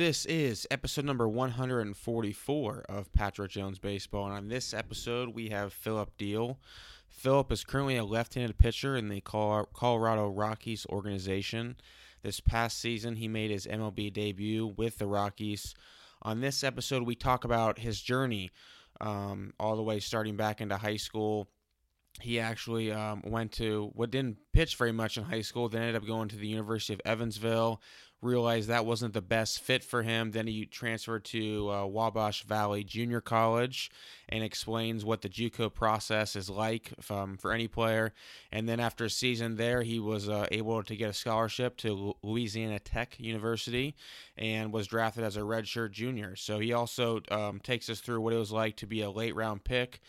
This is episode number 144 of Patrick Jones Baseball, and on this episode we have Phillip Diehl. Phillip is currently a left-handed pitcher in the Colorado Rockies organization. This past season, he made his MLB debut with the Rockies. On this episode, we talk about his journey um, all the way starting back into high school. He actually um, went to what didn't pitch very much in high school, then ended up going to the University of Evansville. Realized that wasn't the best fit for him. Then he transferred to uh, Wabash Valley Junior College and explains what the JUCO process is like um, for any player. And then after a season there, he was uh, able to get a scholarship to Louisiana Tech University and was drafted as a redshirt junior. So he also um, takes us through what it was like to be a late round pick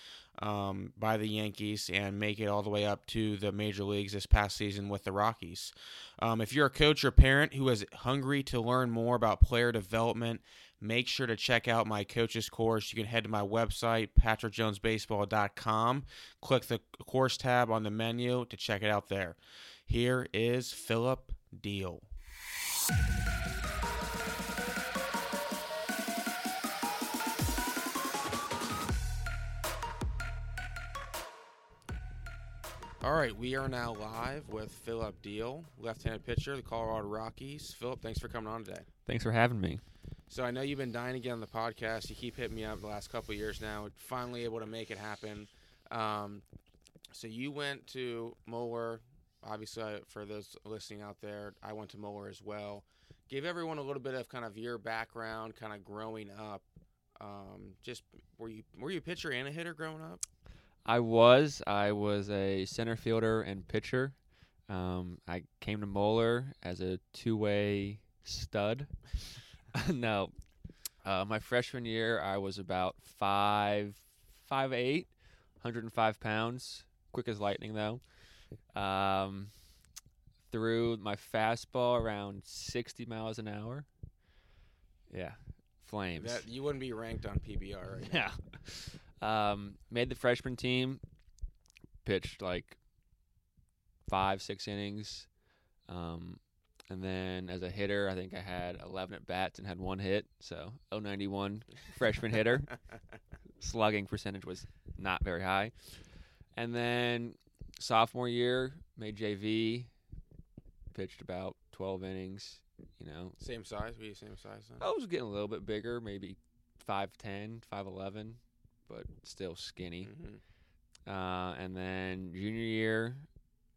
um, by the Yankees and make it all the way up to the major leagues this past season with the Rockies. Um, if you're a coach or parent who is hungry to learn more about player development, make sure to check out my coaches course. You can head to my website, patrickjonesbaseball.com, click the course tab on the menu to check it out there. Here is Phillip Diehl. All right, we are now live with Phillip Diehl, left-handed pitcher, the Colorado Rockies. Phillip, thanks for coming on today. Thanks for having me. So I know you've been dying to get on the podcast. You keep hitting me up the last couple years now. Finally able to make it happen. Um, so you went to Moeller. Obviously, for those listening out there, I went to Moeller as well. Give everyone a little bit of kind of your background, kind of growing up. Um, just were you were you a pitcher and a hitter growing up? I was. I was a center fielder and pitcher. Um, I came to Moeller as a two-way stud. no, uh, my freshman year, I was about five, five eight, 105 pounds, quick as lightning though. Um, threw my fastball around 60 miles an hour. Yeah, flames. That you wouldn't be ranked on PBR right now. Yeah. Um, made the freshman team. Pitched like five, six innings. Um, and then as a hitter, I think I had 11 at bats and had one hit. So 091 freshman hitter. Slugging percentage was not very high. And then sophomore year, made JV. Pitched about 12 innings. You know, Same size? Were you same size then? I was getting a little bit bigger, maybe 5'10, 5'11, but still skinny. hmm Uh, and then junior year,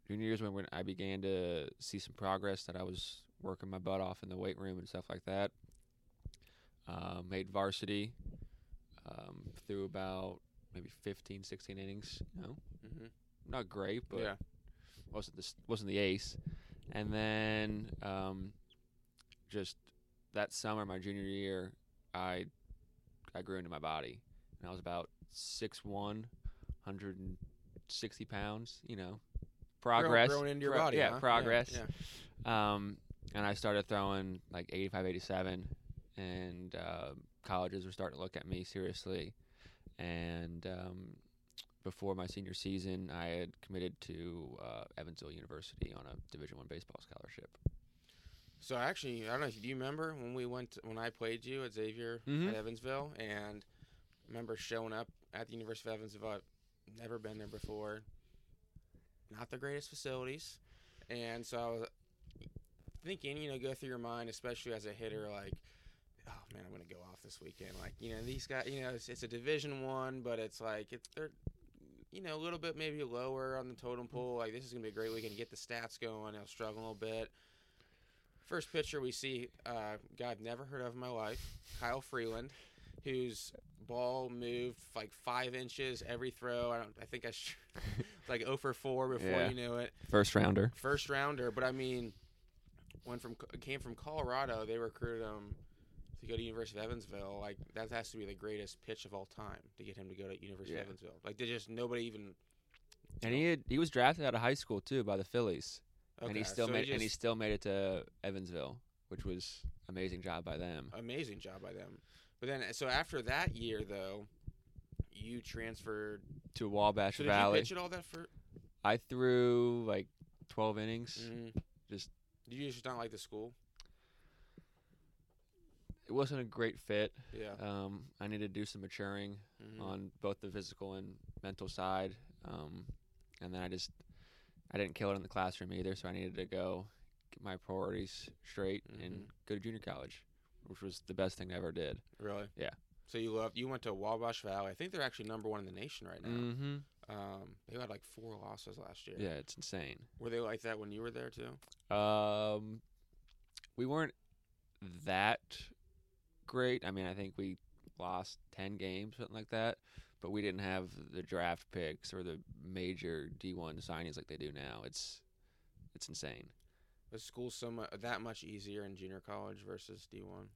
junior year is when, when I began to see some progress that I was working my butt off in the weight room and stuff like that. Uh, made varsity um, threw about maybe 15, 16 innings. You know, hmm not great, but Yeah. wasn't the wasn't the ace. And then um, just that summer, my junior year, I I grew into my body, and I was about 6'1", 160 pounds. You know, progress. Growing into your Pro- body. yeah, huh? progress. Yeah. Um, and I started throwing like 85, 87, and uh, colleges were starting to look at me seriously. And um, before my senior season, I had committed to uh, Evansville University on a Division One baseball scholarship. So actually, I don't know. if Do you remember when we went when I played you at Xavier Mhm. at Evansville, and I remember showing up at the University of Evansville. I've never been there before. Not the greatest facilities, and so I was thinking, you know, go through your mind, especially as a hitter, like, oh man, I'm gonna go off this weekend. Like, you know, these guys, you know, it's, it's a Division One, but it's like it's they're, you know, a little bit maybe lower on the totem pole. Like, this is gonna be a great weekend. To get the stats going. I'll struggle a little bit. First pitcher we see, uh, guy I've never heard of in my life, Kyle Freeland, whose ball moved like five inches every throw. I don't. I think I sh- like 0 for 4 before Yeah. you knew it. First rounder. First rounder, but I mean, went from came from Colorado. They recruited him to go to University of Evansville. Like that has to be the greatest pitch of all time to get him to go to University Yeah. of Evansville. Like they just nobody even. And he had, he was drafted out of high school too by the Phillies, and he still so made and he still made it to Evansville, which was amazing job by them. amazing job by them. But then, so after that year, though, you transferred. To Wabash So did Valley, you pitch it all that for? I threw like 12 innings. Mm, Just did you just not like the school? It wasn't a great fit. Yeah. Um, I needed to do some maturing Mhm. on both the physical and mental side. Um, and then I just I didn't kill it in the classroom either, so I needed to go get my priorities straight and Mhm. go to junior college, which was the best thing I ever did. Really? Yeah. So you loved. You went to Wabash Valley. I think they're actually number one in the nation right now. Mm-hmm. Um, they had like four losses last year. Yeah, it's insane. Were they like that when you were there too? Um, we weren't that great. I mean, I think we lost ten games, something like that. But we didn't have the draft picks or the major D one signings like they do now. It's it's insane. Was school so mu- that much easier in junior college versus D one?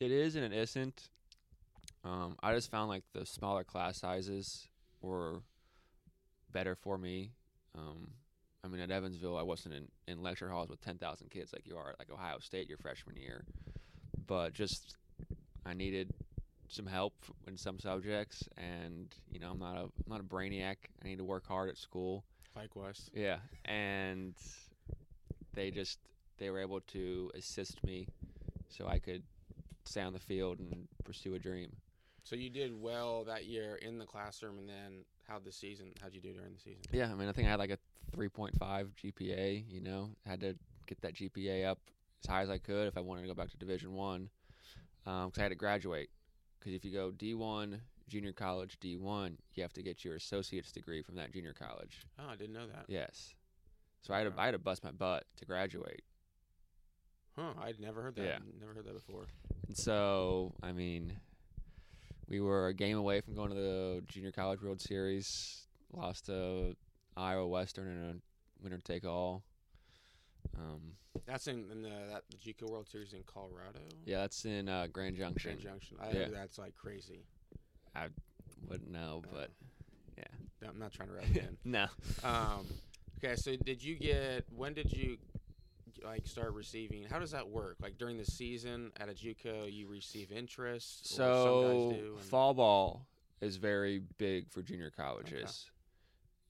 It is and it isn't. Um, I just found like the smaller class sizes were better for me. Um, I mean, at Evansville, I wasn't in, in lecture halls with 10,000 kids like you are at like Ohio State your freshman year. But just, I needed some help in some subjects, and you know, I'm not a I'm not a brainiac. I need to work hard at school. Likewise. Yeah, and they just they were able to assist me, so I could stay on the field and pursue a dream. So you did well that year in the classroom, and then how the season? How'd you do during the season? Yeah, I mean, I think I had like a 3.5 GPA. You know, had to get that GPA up as high as I could if I wanted to go back to Division One, um, because I had to graduate. Because if you go D1, junior college, D1, you have to get your associate's degree from that junior college. Oh, I didn't know that. Yes. So I had to, I had to bust my butt to graduate. Huh? I'd never heard that. Yeah. Never heard that before. And so, I mean, we were a game away from going to the Junior College World Series. Lost to Iowa Western in a winner take all. Um, That's in, in the that the JUCO World Series in Colorado. yeah, that's in uh, Grand Junction. Grand Junction. I Yeah. think that's like crazy. I wouldn't know, but yeah. I'm not trying to rub it in. no. Um, okay, so did you get? When did you like start receiving? How does that work? Like during the season at a JUCO, you receive interest. So guys do. fall ball is very big for junior colleges.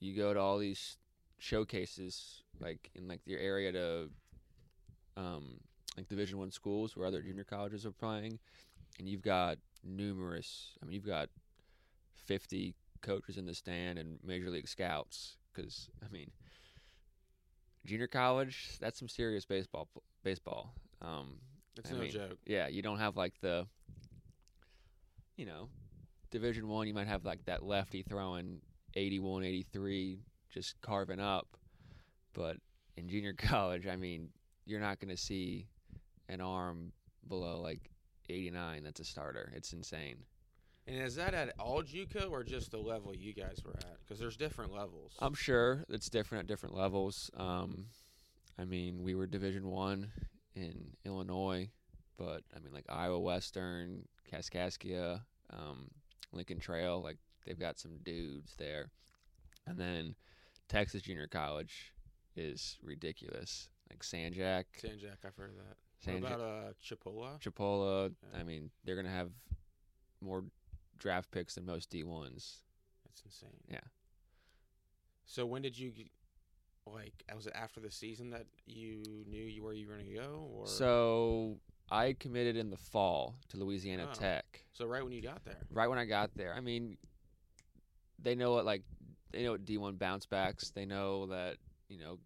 You go to all these showcases, like in like your area to, um, like Division One schools where other junior colleges are playing, and you've got numerous. I mean, you've got fifty coaches in the stand and major league scouts. Because I mean, junior college that's some serious baseball. Baseball. Um, it's I no mean, joke. yeah, you don't have like the, you know, Division One. You might have like that lefty throwing 81, 83, just carving up. But in junior college, I mean, you're not going to see an arm below like 89. That's a starter. It's insane. And is that at all JUCO or just the level you guys were at? Because there's different levels. I'm sure it's different at different levels. Um, I mean, we were Division One in Illinois, but I mean, like Iowa Western, Kaskaskia, um, Lincoln Trail, like they've got some dudes there, and then Texas Junior College is ridiculous. Like San Jac, San Jac, I've heard of that. San what about uh, Chipola? Chipola. Yeah. I mean, they're gonna have more draft picks than most D ones. That's insane. Yeah. So when did you like? Was it after the season that you knew you where you were going to go, or So I committed in the fall to Louisiana Oh. Tech. so right when you got there? right when I got there. I mean, they know what like they know what D one bounce backs. They know that you know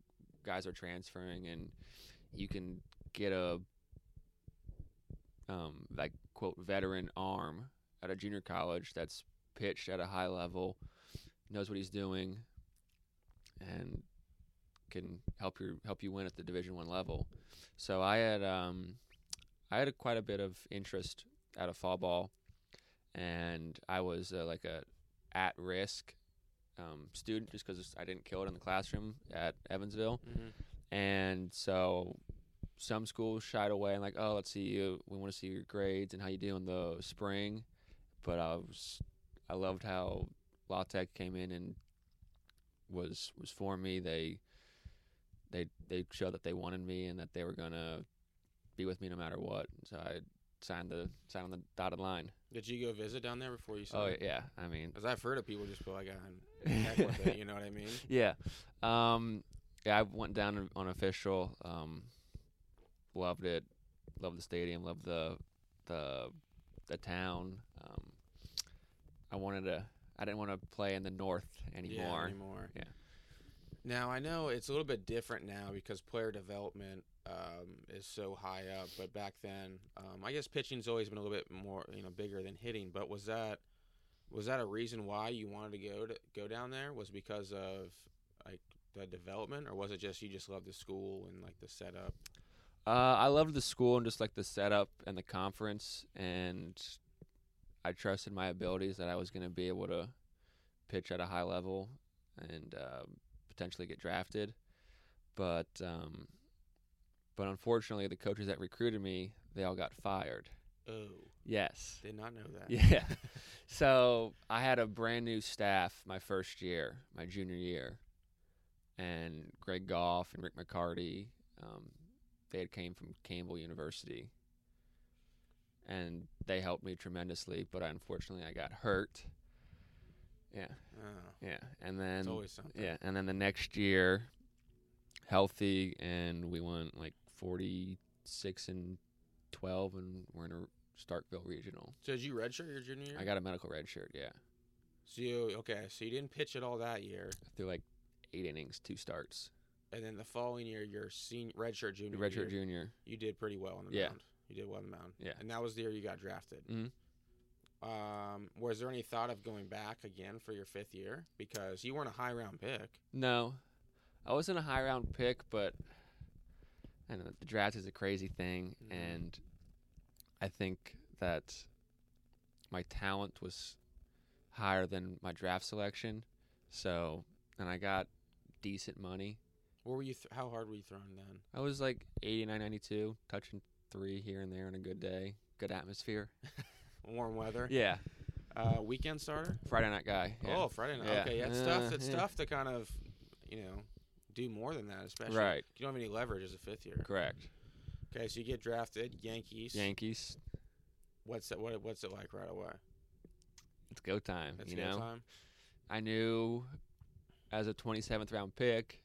guys are transferring, and you can get a um like quote veteran arm at a junior college that's pitched at a high level, knows what he's doing, and can help you help you win at the Division One level. So I had um I had a, quite a bit of interest out of fall ball and I was uh, like a at risk um, student just because I didn't kill it in the classroom at Evansville, Mm-hmm. and so some schools shied away and like, oh, let's see you. We want to see your grades and how you do in the spring. But I was, I loved how La Tech came in and was was for me. They they they showed that they wanted me and that they were gonna be with me no matter what. So I signed the signed on the dotted line. Did you go visit down there before you? Oh signed? yeah, I mean, Because I've heard of people just be like, "Ah, it," you know what I mean? yeah, um, yeah. I went down on official. Um, loved it. Loved the stadium, Loved the the the town. Um, I wanted to. I didn't want to play in the north anymore. Yeah, anymore. Yeah. Now I know it's a little bit different now because player development um, is so high up. But back then, um, I guess pitching's always been a little bit more, you know, bigger than hitting. But was that was that a reason why you wanted to go to go down there? Was because of like the development, or was it just you just loved the school and like the setup? Uh, I loved the school and just like the setup and the conference, and I trusted my abilities that I was going to be able to pitch at a high level and uh, potentially get drafted. But um, but unfortunately, the coaches that recruited me, they all got fired. Oh, Yes. did not know that. Yeah. so I had a brand new staff my first year, my junior year, and Greg Goff and Rick McCarty, um, they had came from Campbell University, and they helped me tremendously. But unfortunately, I got hurt. Yeah, Oh, yeah, and then it's always something. yeah, and then the next year, healthy, and we went like forty six and twelve, and we're in a Starkville regional. So did you redshirt your junior year? I got a medical red shirt. Yeah. So you okay? So you didn't pitch at all that year, threw like eight innings, two starts. And then the following year, your senior redshirt junior Redshirt year, junior. you did pretty well on the Yeah. mound. You did well on the mound. Yeah. And that was the year you got drafted. Mhm. Um, was there any thought of going back again for your fifth year because you weren't a high round pick? No, I wasn't a high round pick, but I know the draft is a crazy thing, Mhm. and I think that my talent was higher than my draft selection. So, and I got decent money. Where were you? Th- how hard were you throwing then? I was like 89, 92, touching three here and there on a good day, good atmosphere. Warm weather. Yeah, Uh, weekend starter. Friday night guy. Yeah. Oh, Friday night. Yeah. Okay, yeah, it's Uh, tough. It's yeah. tough to kind of, you know, do more than that, especially. Right. You don't have any leverage as a fifth year. correct. Okay, so you get drafted, Yankees. Yankees. What's it? What, what's it like right away? It's go time. It's you go know, time. I knew as a 27th round pick,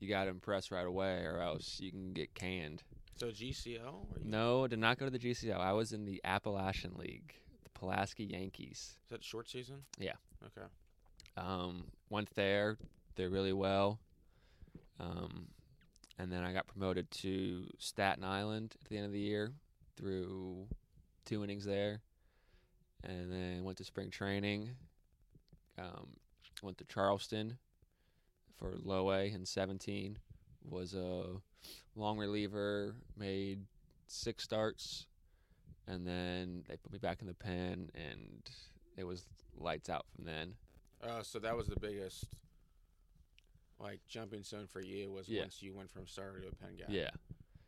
you got to impress right away, or else you can get canned. So GCL? No, did not go to the GCL. I was in the Appalachian League, the Pulaski Yankees. Is that short season? Yeah. Okay. Um, went there, did really well. Um, and then I got promoted to Staten Island at the end of the year threw two innings there. And then went to spring training. Um, went to Charleston for low A in 17. Was a long reliever, made six starts. And then they put me back in the pen, and it was lights out from then. Uh, so that was the biggest, like jumping zone for you was Yeah. once you went from starter to a pen guy. yeah.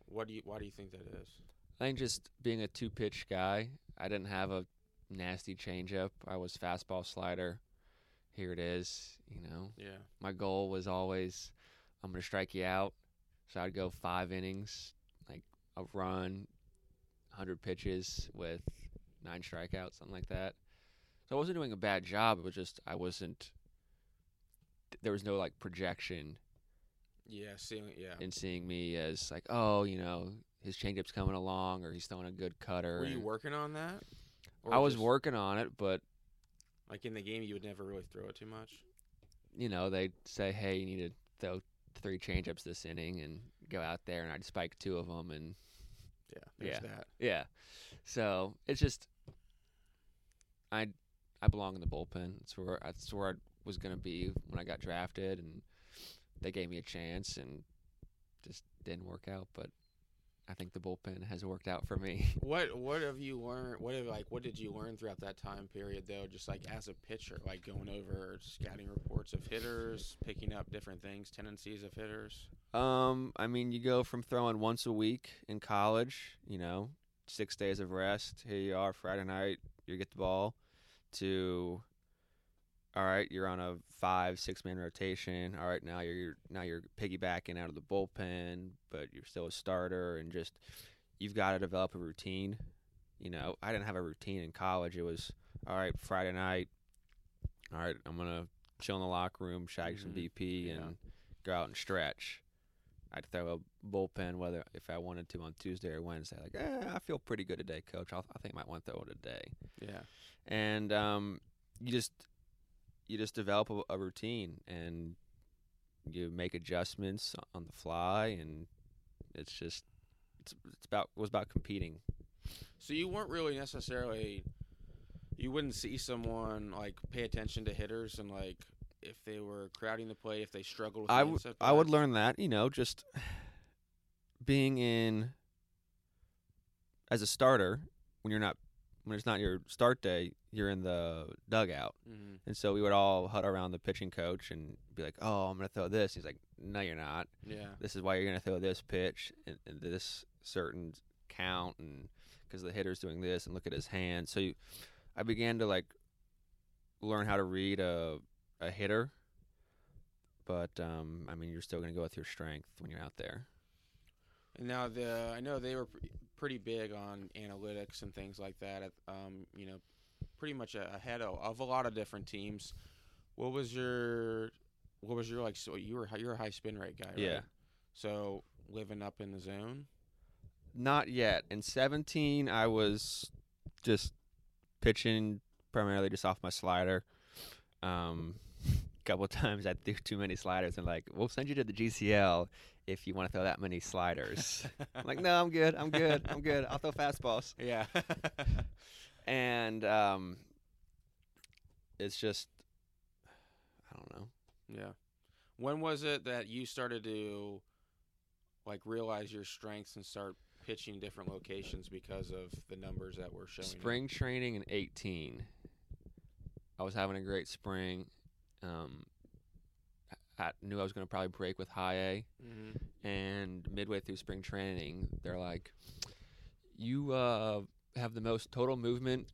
What do you? Why do you think that is? I think just being a two pitch guy, I didn't have a nasty changeup. I was fastball slider. Here it is. You know, Yeah. my goal was always, I'm gonna strike you out. So I'd go five innings, like a run, hundred pitches with nine strikeouts, something like that. So I wasn't doing a bad job. It was just I wasn't. There was no like projection Yeah. Seeing. Yeah. in seeing me as like, oh, you know, his changeup's coming along, or he's throwing a good cutter. Were you and- working on that? I was just, working on it, but Like in the game, you would never really throw it too much. you know, they'd say, "Hey, you need to throw three changeups this inning," and go out there, and I'd spike two of them, and Yeah. There's Yeah. that. yeah. So it's just, I I belong in the bullpen. That's where that's where I was gonna be when I got drafted, and they gave me a chance, and just didn't work out. But I think the bullpen has worked out for me. What What have you learned? What have like What did you learn throughout that time period though? Just like as a pitcher, like going over scouting reports of hitters, picking up different things, tendencies of hitters. Um, I mean, you go from throwing once a week in college, you know, six days of rest. Here you are Friday night, you get the ball, to all right, you're on a five, six man rotation. All right, now you're now you're piggybacking out of the bullpen, but you're still a starter, and just you've got to develop a routine. You know, I didn't have a routine in college. It was all right, Friday night. All right, I'm gonna chill in the locker room, shag some Mhm. BP, Yeah. and go out and stretch. I'd throw a bullpen whether if I wanted to on Tuesday or Wednesday. Like, eh, I feel pretty good today, coach. I'll, I think I might want to throw it today. Yeah. And um, you just you just develop a, a routine and you make adjustments on the fly, and it's just it's it's about it was about competing. So you weren't really necessarily you wouldn't see someone like pay attention to hitters and like if they were crowding the play, if they struggled with I would I would learn that you know just being in as a starter when you're not when it's not your start day you're in the dugout. Mhm. and so we would all huddle around the pitching coach and be like oh I'm gonna throw this. He's like no you're not. Yeah. this is why you're gonna throw this pitch and, and this certain count and because the hitter's doing this and look at his hand. So you, I began to like learn how to read a a hitter. But um, I mean you're still gonna go with your strength when you're out there. And now the I know they were pretty big on analytics and things like that. Um, you know, pretty much ahead of, of a lot of different teams. What was your what was your like? So you were you're a high spin rate guy, right? Yeah. So living up in the zone. Not yet. In 17, I was just pitching primarily just off my slider. Um, a couple of times I threw too many sliders and like, we'll send you to the GCL if you want to throw that many sliders. I'm like, no, I'm good. I'm good. I'm good. I'll throw fastballs. yeah. And um, it's just, I don't know. yeah. When was it that you started to like realize your strengths and start pitching different locations because of the numbers that were showing? up? Spring training in 18. I was having a great spring. Um, I knew I was going to probably break with high A. Mhm. And midway through spring training, they're like, You uh, have the most total movement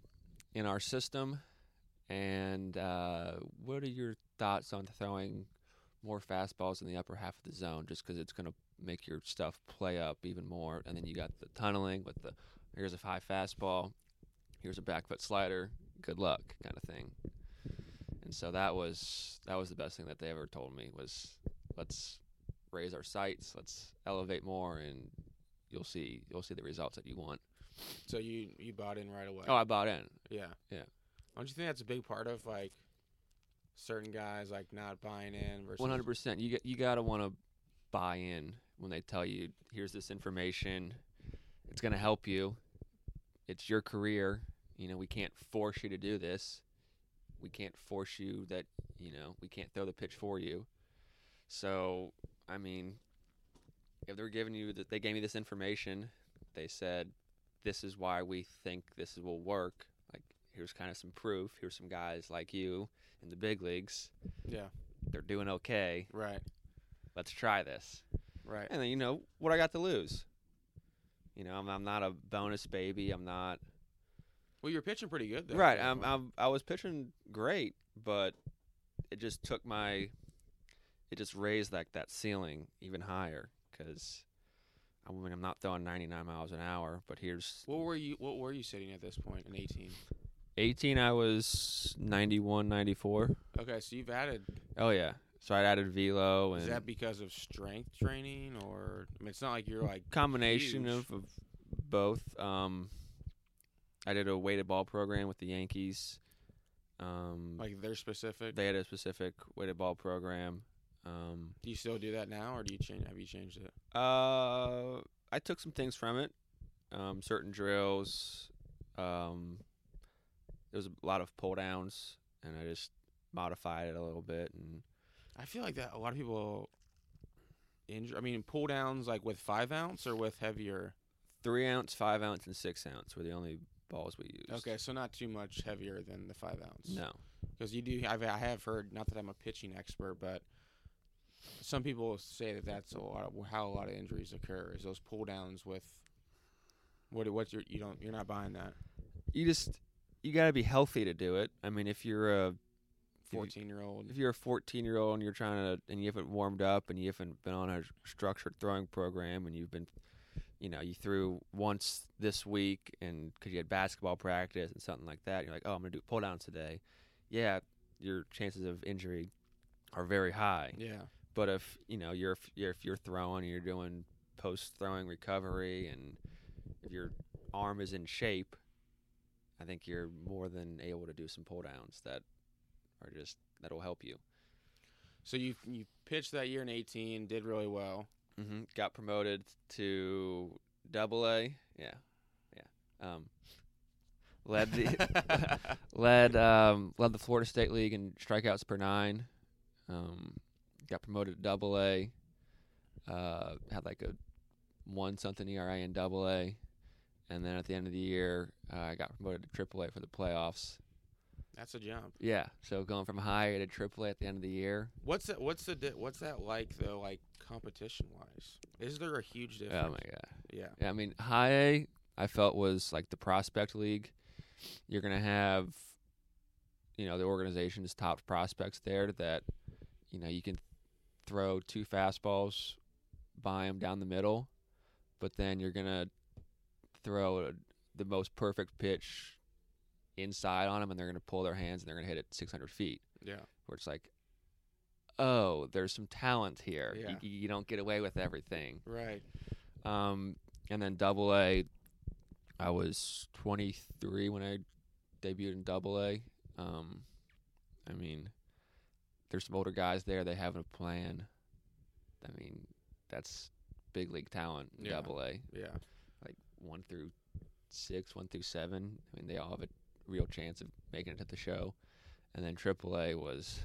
in our system. And uh, what are your thoughts on throwing more fastballs in the upper half of the zone just because it's going to make your stuff play up even more? And then you got the tunneling with the here's a high fastball, here's a back foot slider, good luck kind of thing. And so that was that was the best thing that they ever told me was let's raise our sights, let's elevate more, and you'll see you'll see the results that you want. So you you bought in right away. Oh, I bought in. Yeah. Yeah. Don't you think that's a big part of like certain guys like not buying in versus One hundred percent. You get you gotta want to buy in when they tell you here's this information. It's gonna help you. It's your career. You know we can't force you to do this. We can't force you that you know we can't throw the pitch for you. So I mean, if they're giving you that, they gave me this information. They said this is why we think this will work. Like here's kind of some proof. Here's some guys like you in the big leagues. Yeah. They're doing okay Right. let's try this. Right. And then you know what I got to lose. You know, I'm, I'm not a bonus baby. I'm not Well, you're pitching pretty good though. right. I'm. I'm I was pitching great, but it just took my it just raised like that ceiling even higher because I mean I'm not throwing 99 miles an hour, but here's What were you What were you sitting at this point in 18? 18. I was 91, 94. Okay, so you've added. Oh yeah. So I added velo and Is that because of strength training, or I mean, it's not like you're like combination of, of both. Um, I did a weighted ball program with the Yankees. Um, like they're specific. they had a specific weighted ball program. Um, do you still do that now, or do you change? Have you changed it? uh, I took some things from it, um, certain drills. Um, there was a lot of pull downs, and I just modified it a little bit. And I feel like that a lot of people injure. I mean, pull downs like with five ounce or with heavier. three ounce, five ounce, and six ounce were the only balls we use. Okay, so not too much heavier than the five ounce. No. because you do. I've, I have heard. Not that I'm a pitching expert, but some people say that that's a lot of how a lot of injuries occur. Is those pull downs with what? What's your? You don't. You're not buying that. You just you got to be healthy to do it. I mean, if you're a Fourteen year old. if you're a 14 year old and you're trying to and you haven't warmed up and you haven't been on a structured throwing program and you've been you know you threw once this week and because you had basketball practice and something like that you're like oh i'm gonna do pull downs today yeah your chances of injury are very high Yeah. But if you know you're, if you're throwing, and you're doing post throwing recovery, and if your arm is in shape, I think you're more than able to do some pull downs that are just that'll help you. So you you pitched that year in 18, did really well. Hmm Got promoted to Double A. Yeah, yeah. Um, led the led um, led the Florida State League in strikeouts per nine. Um, got promoted to Double A. Uh, had like a one something ERA in Double A, and then at the end of the year, uh, I got promoted to Triple A for the playoffs. That's a jump. Yeah, so going from high A to Triple A at the end of the year. What's that? What's the di- what's that like though? Like competition wise, is there a huge difference? Oh my god. Yeah. Yeah, I mean, high A, I felt was like the prospect league. You're gonna have, you know, the organization's top prospects there that, you know, you can throw two fastballs, by them down the middle, but then you're gonna throw the most perfect pitch inside on them, and they're gonna pull their hands and they're gonna hit it 600 feet. Yeah. Where it's like, oh, there's some talent here. Yeah. You, you don't get away with everything. Right. Um, and then double A, I was 23 when I debuted in double A. Um, I mean, there's some older guys there. They have a plan. I mean, that's big league talent Yeah. double A. Yeah. Like one through six, one through seven. I mean, they all have a real chance of making it to the show. And then triple A was,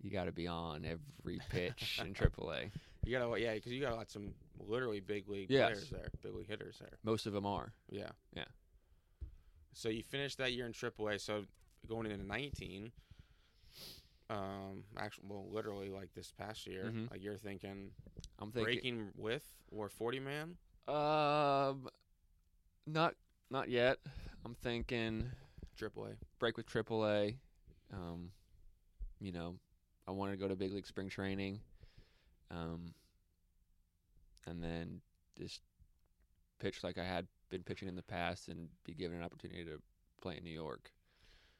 you got to be on every pitch in triple A. You got to yeah, because you got lots some literally big league Yes. players there, big league hitters there. Most of them are. Yeah. Yeah. So you finished that year in AAA. So going into 19, um, actually, well, literally like this past year, Mhm. like you're thinking I'm thinking. breaking with or 40 man. Um, not not yet. I'm thinking AAA. break with AAA. Um, you know, I wanted to go to big league spring training. Um, and then just pitch like I had been pitching in the past and be given an opportunity to play in New York.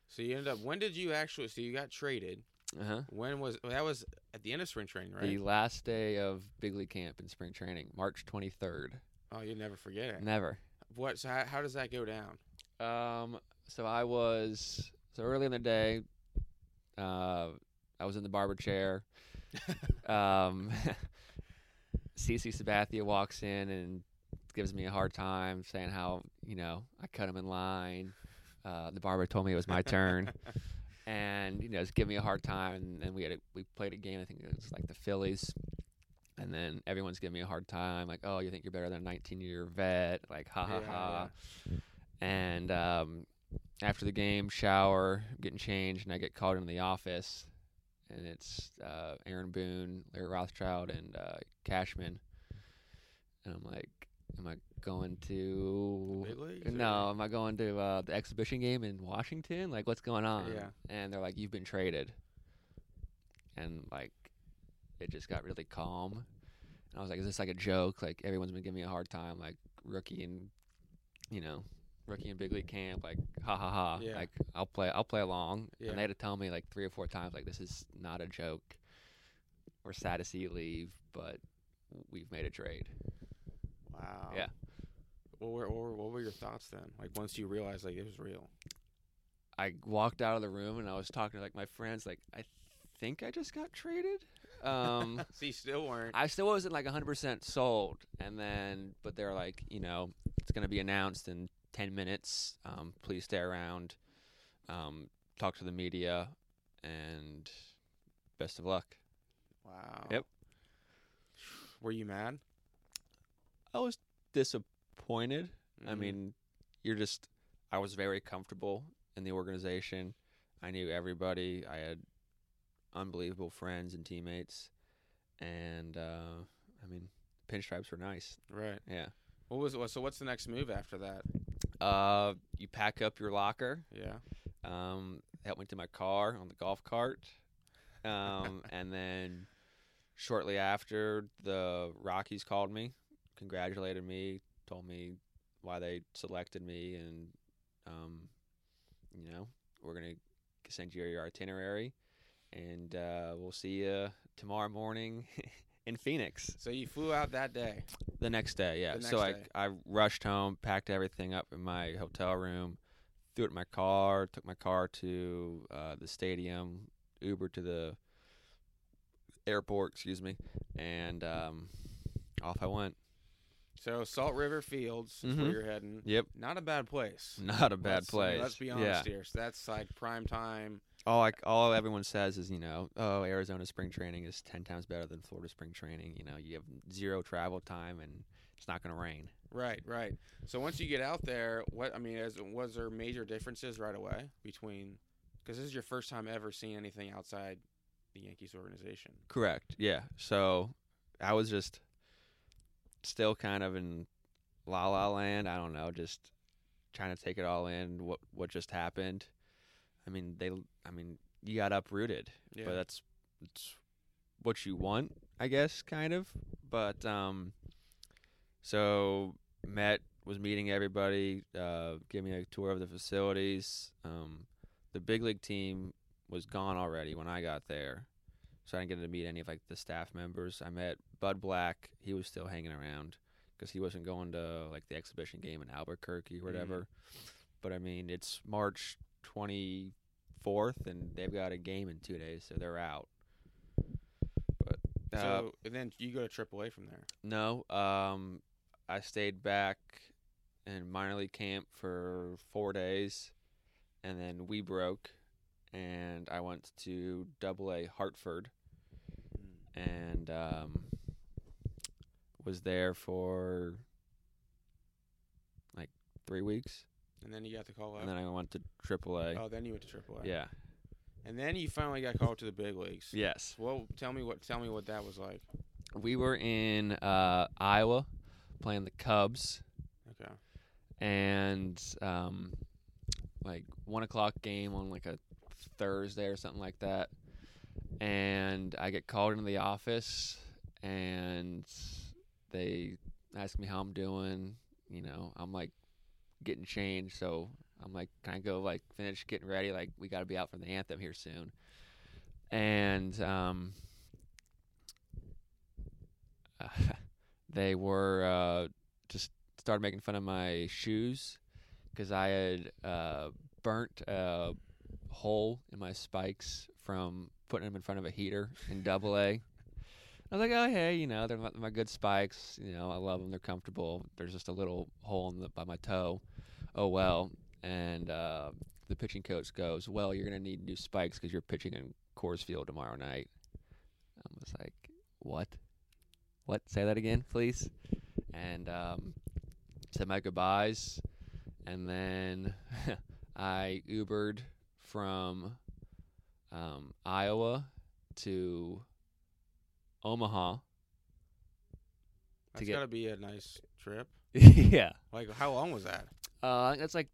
So you ended up. When did you actually? So you got traded. Uh huh. When was that? Was at the end of spring training, right? The last day of big league camp in spring training, March 23rd. oh, you never forget it. Never. What? So how, how does that go down? Um, so I was so early in the day. Uh, I was in the barber chair. um, CC Sabathia walks in and gives me a hard time, saying how you know I cut him in line. Uh, the barber told me it was my turn, and you know, just give me a hard time. And, and we had a, we played a game. I think it was like the Phillies. And then everyone's giving me a hard time, like, "Oh, you think you're better than a 19 year vet?" Like, ha ha Yeah, ha. And um, after the game, shower, getting changed, and I get called into the office, and it's uh, Aaron Boone, Larry Rothschild, and uh, Cashman. And I'm like, am I going to? Big leagues, or- No, am I going to uh, the exhibition game in Washington? Like, what's going on? Yeah. And they're like, you've been traded. And like, it just got really calm. And I was like, is this like a joke? Like everyone's been giving me a hard time, like rookie and you know, rookie and big league camp, like ha ha ha. Yeah. Like I'll play I'll play along. Yeah. And they had to tell me like three or four times, like, this is not a joke. We're sad to see you leave, but we've made a trade. Wow. Yeah. What were, what were what were your thoughts then? Like once you realized like it was real. I walked out of the room and I was talking to like my friends, like, I think I just got traded. Um so you still weren't. I still wasn't like 100% sold. And then, but they're like, you know, it's going to be announced in 10 minutes. Um, please stay around, um, talk to the media, and best of luck. Wow. Yep. Were you mad? I was disappointed. I Mhm. mean, you're just, I was very comfortable in the organization. I knew everybody. I had unbelievable friends and teammates. And, uh, I mean, pinstripes were nice. right. Yeah. What was? So what's the next move after that? Uh, you pack up your locker. Yeah. Um, help me to my car on the golf cart. Um, and then shortly after, the Rockies called me, congratulated me, told me why they selected me, and um, you know, we're gonna send you your itinerary, and uh, we'll see you tomorrow morning in Phoenix. So you flew out that day. The next day, yeah. The so I. I rushed home, packed everything up in my hotel room, threw it in my car, took my car to uh, the stadium, Uber to the airport, excuse me, and um, off I went. So Salt River Fields is Mhm. where you're heading. Yep, Not a bad place. not a bad Let's- place. Let's be yeah. honest here. So that's like prime time. all like all everyone says is you know oh Arizona spring training is ten times better than Florida spring training. You know you have zero travel time and it's not going to rain. Right, right. So once you get out there, what I mean is, was there major differences right away between? Because this is your first time ever seeing anything outside the Yankees organization. Correct. Yeah. So I was just still kind of in la la land. I don't know, just trying to take it all in. What what just happened? I mean they. I mean you got uprooted, Yeah. but that's it's what you want, I guess, kind of. But um, so met was meeting everybody, uh, giving me a tour of the facilities. Um, the big league team was gone already when I got there, so I didn't get to meet any of like the staff members. I met Bud Black; he was still hanging around because he wasn't going to like the exhibition game in Albuquerque or whatever. But I mean, it's March twenty fourth, and they've got a game in two days, so they're out. But uh, so and then you go to AAA from there. no, um, I stayed back in minor league camp for four days, and then we broke, and I went to Double A Hartford, and um, was there for like three weeks, And then you got the call up. and then I went to Triple A. oh, then you went to AAA. yeah. And then you finally got called to the big leagues. Yes. Well, tell me what tell me what that was like. We were in uh, Iowa playing the Cubs. Okay. and um, like one o'clock game on like a Thursday or something like that. And I get called into the office, and they ask me how I'm doing. You know, I'm like getting changed, so I'm like, can I go like finish getting ready? Like we got to be out for the anthem here soon. And um, they were uh, just started making fun of my shoes because I had uh, burnt a hole in my spikes from putting them in front of a heater in Double A. I was like, oh hey, you know, they're my, good spikes. You know, I love them. They're comfortable. There's just a little hole in the, by my toe. Oh well. And uh, the pitching coach goes, well, you're gonna need new spikes because you're pitching in Coors Field tomorrow night. I was like, what? What? Say that again, please. And um, said my goodbyes, and then I Ubered from um, Iowa to Omaha. That's get- got to be a nice trip. yeah, Like, how long was that? uh, that's like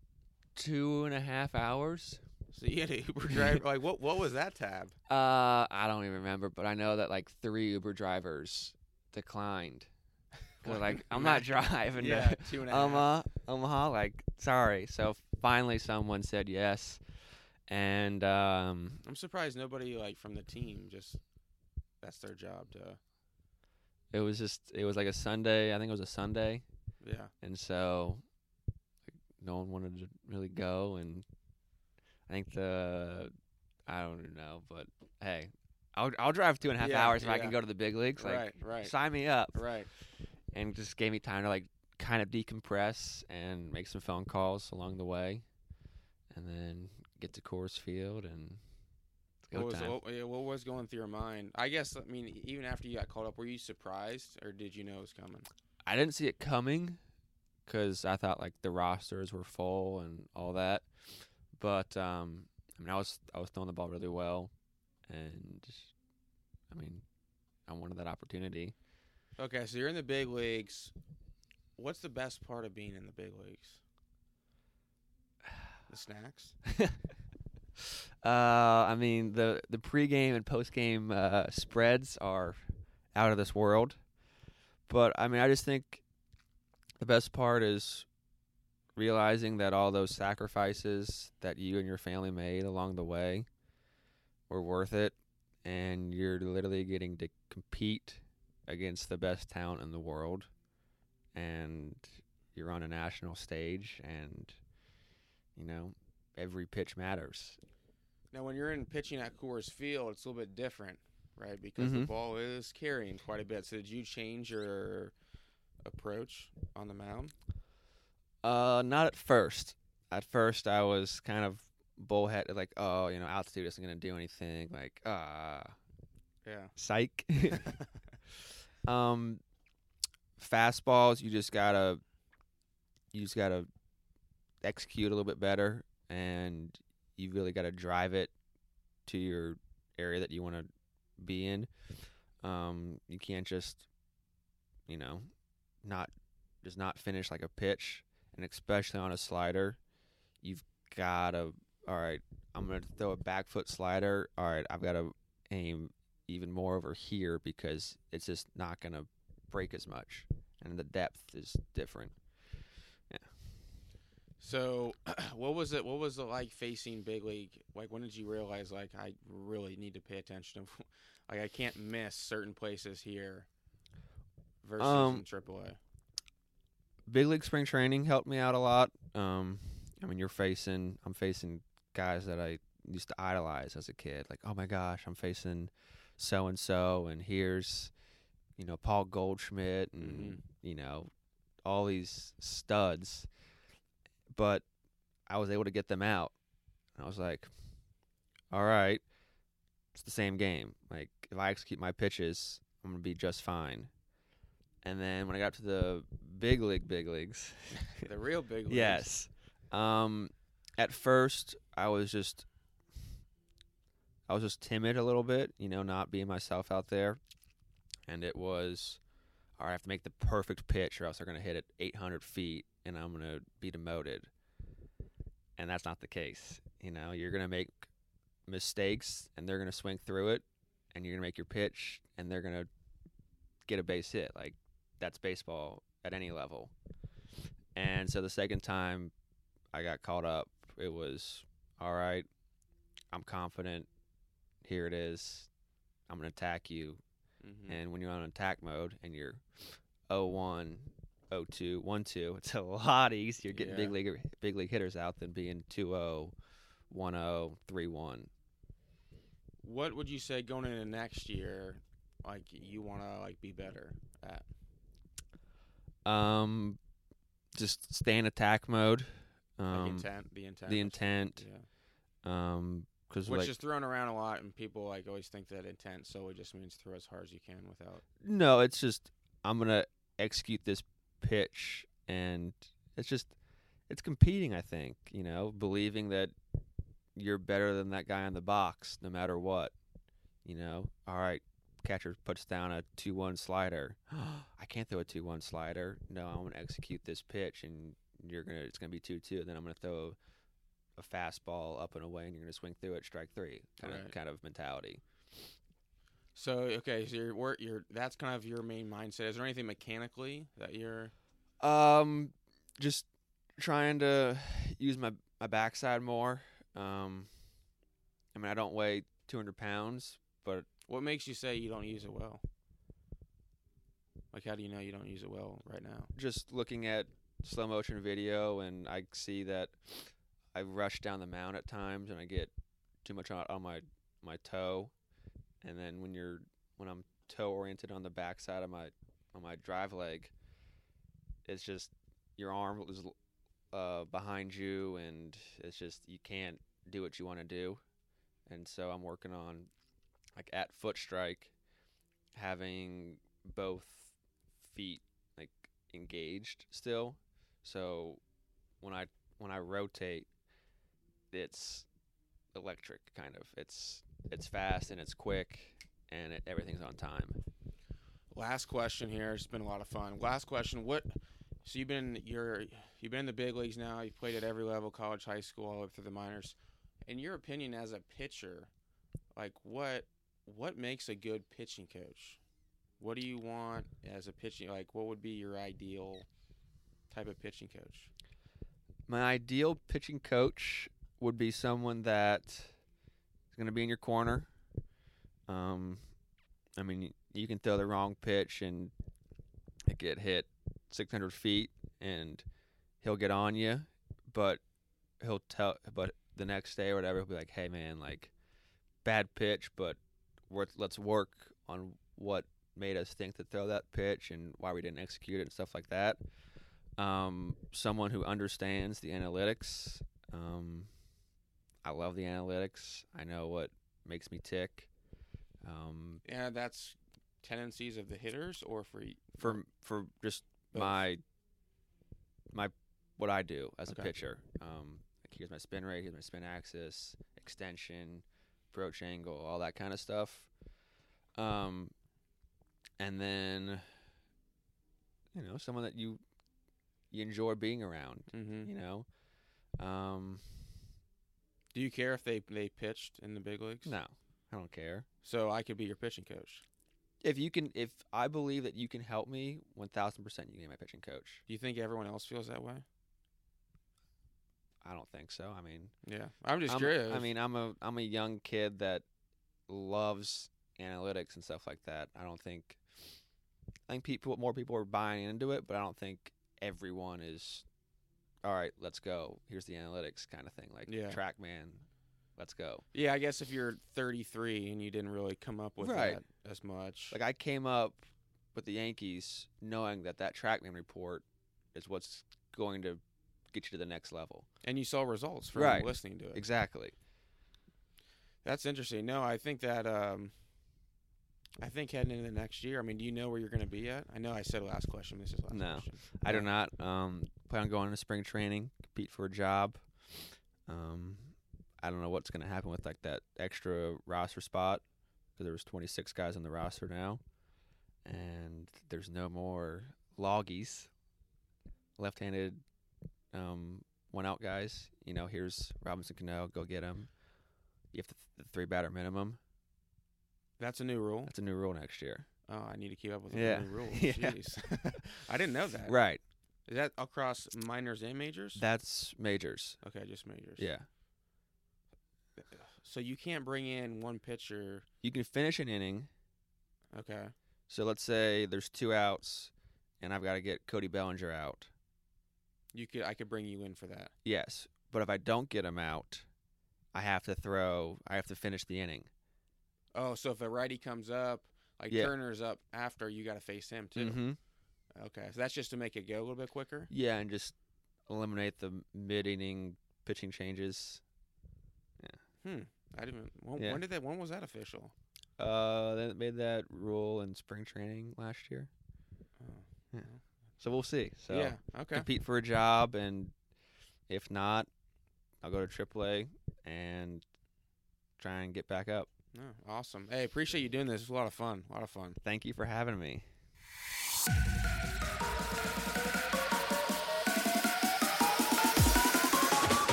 two and a half hours. So you had a Uber driver. like, what what was that tab? Uh, I don't even remember, but I know that like three Uber drivers declined. 'Cause, like I'm not driving yeah, to two and a half. Omaha, Omaha. Like, sorry. So finally, someone said yes, and um, I'm surprised nobody like from the team just that's their job to. it was just it was like a Sunday. I think it was a Sunday, Yeah. and so like, no one wanted to really go, and I think the I don't know, but hey, I'll I'll drive two and a half Yeah, hours if I yeah. can go to the big leagues. Like, right. Right. sign me up. Right. and just gave me time to like kind of decompress and make some phone calls along the way, and then get to Coors Field and go What was time. what, yeah, what was going through your mind? I guess I mean even after you got called up, were you surprised or did you know it was coming? I didn't see it coming because I thought like the rosters were full and all that, but um, I mean I was I was throwing the ball really well, and I mean I wanted that opportunity. Okay, so you're in the big leagues. What's the best part of being in the big leagues? The snacks. uh, I mean the the pregame and postgame uh, spreads are out of this world, but I mean I just think the best part is realizing that all those sacrifices that you and your family made along the way were worth it, and you're literally getting to compete against the best talent in the world, and you're on a national stage, and you know every pitch matters. Now, when you're in pitching at Coors Field, it's a little bit different, right? Because the Mhm. ball is carrying quite a bit. So, did you change your approach on the mound? Uh, not at first. At first, I was kind of bullheaded, like, oh, you know, altitude isn't gonna do anything. Like, ah, Yeah. psych. um, fastballs, you just gotta, you just gotta execute a little bit better, and you really gotta drive it to your area that you want to be in. Um, you can't just, you know, not just not finish like a pitch, and especially on a slider, you've gotta. All right, I'm gonna throw a back foot slider. All right, I've got to aim even more over here because it's just not gonna break as much, and the depth is different. So, what was it? What was it like facing big league? Like, when did you realize like I really need to pay attention to, like I can't miss certain places here versus Um, AAA? Big league spring training helped me out a lot. Um, I mean, you're facing, I'm facing guys that I used to idolize as a kid. Like, oh my gosh, I'm facing so and so, and here's, you know, Paul Goldschmidt, and Mhm. you know, all these studs. But I was able to get them out. And I was like, all right, it's the same game. Like, if I execute my pitches, I'm gonna be just fine. And then when I got to the big league, big leagues, The real big leagues. yes. Um, at first, I was just, I was just timid a little bit, you know, not being myself out there, and it was, all right, I have to make the perfect pitch, or else they're gonna hit it 800 feet, and I'm gonna be demoted. And that's not the case. You know, you're gonna make mistakes, and they're gonna swing through it, and you're gonna make your pitch, and they're gonna get a base hit. Like that's baseball at any level. And so the second time I got caught up, it was all right. I'm confident. Here it is. I'm gonna attack you. Mhm. And when you're on attack mode and you're 0-1, 0-2, 1-2, it's a lot easier getting big league big league hitters out than being 2-0, 1-0, 3-1. What would you say going into next year? Like you want to like be better at? Um, just stay in attack mode. Like Um, intent, the intent. the intent. Yeah. Um, because Which like is thrown around a lot, and people like always think that intent solely just means throw as hard as you can without. No, it's just I'm gonna execute this pitch, and it's just it's competing. I think you know, believing that you're better than that guy in the box, no matter what. You know, all right, catcher puts down a two-one slider. I can't throw a two-one slider. No, I'm gonna execute this pitch, and you're gonna it's gonna be two-two. And then I'm gonna throw a fastball up and away, and you're gonna swing through it, strike three, kind of kind of mentality. So okay, so you're, wor- you're that's kind of your main mindset. Is there anything mechanically that you're? Um, just trying to use my my backside more. Um, I mean, I don't weigh 200 pounds, but What makes you say you don't use it well? Like, how do you know you don't use it well right now? just looking at slow motion video, and I see that I rush down the mound at times, and I get too much on, on my my toe, and then when you're when I'm toe oriented on the backside of my on my drive leg, it's just your arm is uh, behind you, and it's just you can't do what you want to do, and so I'm working on like at foot strike, having both feet like engaged still. So when I when I rotate, it's electric kind of. It's it's fast and it's quick and it, everything's on time. Last question here. It's been a lot of fun. Last question. What? So you've been you're you've been in the big leagues now. You've played at every level, college, high school, all the way through the minors. In your opinion, as a pitcher, like what what makes a good pitching coach? What do you want as a pitching? Like, what would be your ideal type of pitching coach? My ideal pitching coach would be someone that is going to be in your corner, Um, I mean, you can throw the wrong pitch and get hit 600 feet, and he'll get on you, but he'll tell, but the next day or whatever, he'll be like, "Hey, man, like, bad pitch, but worth, let's work on what made us think to throw that pitch and why we didn't execute it and stuff like that." Um, someone who understands the analytics. Um, I love the analytics. I know what makes me tick. Um, Yeah, that's tendencies of the hitters, or for for for just Both. my my what I do as Okay. a pitcher. Um, like here's my spin rate, here's my spin axis, extension, approach angle, all that kind of stuff. Um, and then you know someone that you you enjoy being around. Mhm. You know, um, Do you care if they they pitched in the big leagues? no, I don't care. So I could be your pitching coach. If you can, if I believe that you can help me, one thousand percent, you can be my pitching coach. Do you think everyone else feels that way? I don't think so. I mean, Yeah, I'm just I'm- curious. I mean, I'm a I'm a young kid that loves analytics and stuff like that. I don't think I think people more people are buying into it, but I don't think everyone is all right, let's go. Here's the analytics kind of thing. Like Yeah. TrackMan, let's go. yeah, I guess if you're 33 and you didn't really come up with Right. that as much, Like I came up with the Yankees knowing that that TrackMan report is what's going to get you to the next level. and you saw results from Right. listening to it. Exactly. That's interesting. No, I think that um, I think heading into the next year. I mean, do you know where you're going to be at? I know I said last question. This is last No. question. I do not um, plan on going to spring training, compete for a job. Um, I don't know what's going to happen with like that extra roster spot because there was 26 guys on the roster now, and there's no more LOOGYs, left-handed, um, one-out guys. You know, here's Robinson Cano, go get him. You have to the three batter minimum. That's a new rule. That's a new rule next year. Oh, I need to keep up with Yeah. the new rules. Yeah. Jeez. I didn't know that. Right. Is that across minors and majors? That's majors. okay, just majors. Yeah. So you can't bring in one pitcher. You can finish an inning. Okay. So let's say there's two outs, and I've got to get Cody Bellinger out. You could. I could bring you in for that. Yes, but if I don't get him out, I have to throw. I have to finish the inning. Oh, so if a righty comes up, like Yeah. Turner's up after, you got to face him too. Mm-hmm. Okay, so that's just to make it go a little bit quicker. Yeah, and just eliminate the mid-inning pitching changes. Yeah. Hmm. I didn't. When, Yeah. when did that? When was that official? Uh, they made that rule in spring training last year, Oh. so we'll see. So yeah. Okay. compete for a job, and if not, I'll go to AAA and try and get back up. Awesome. Hey, appreciate you doing this. It's a lot of fun. A lot of fun. Thank you for having me.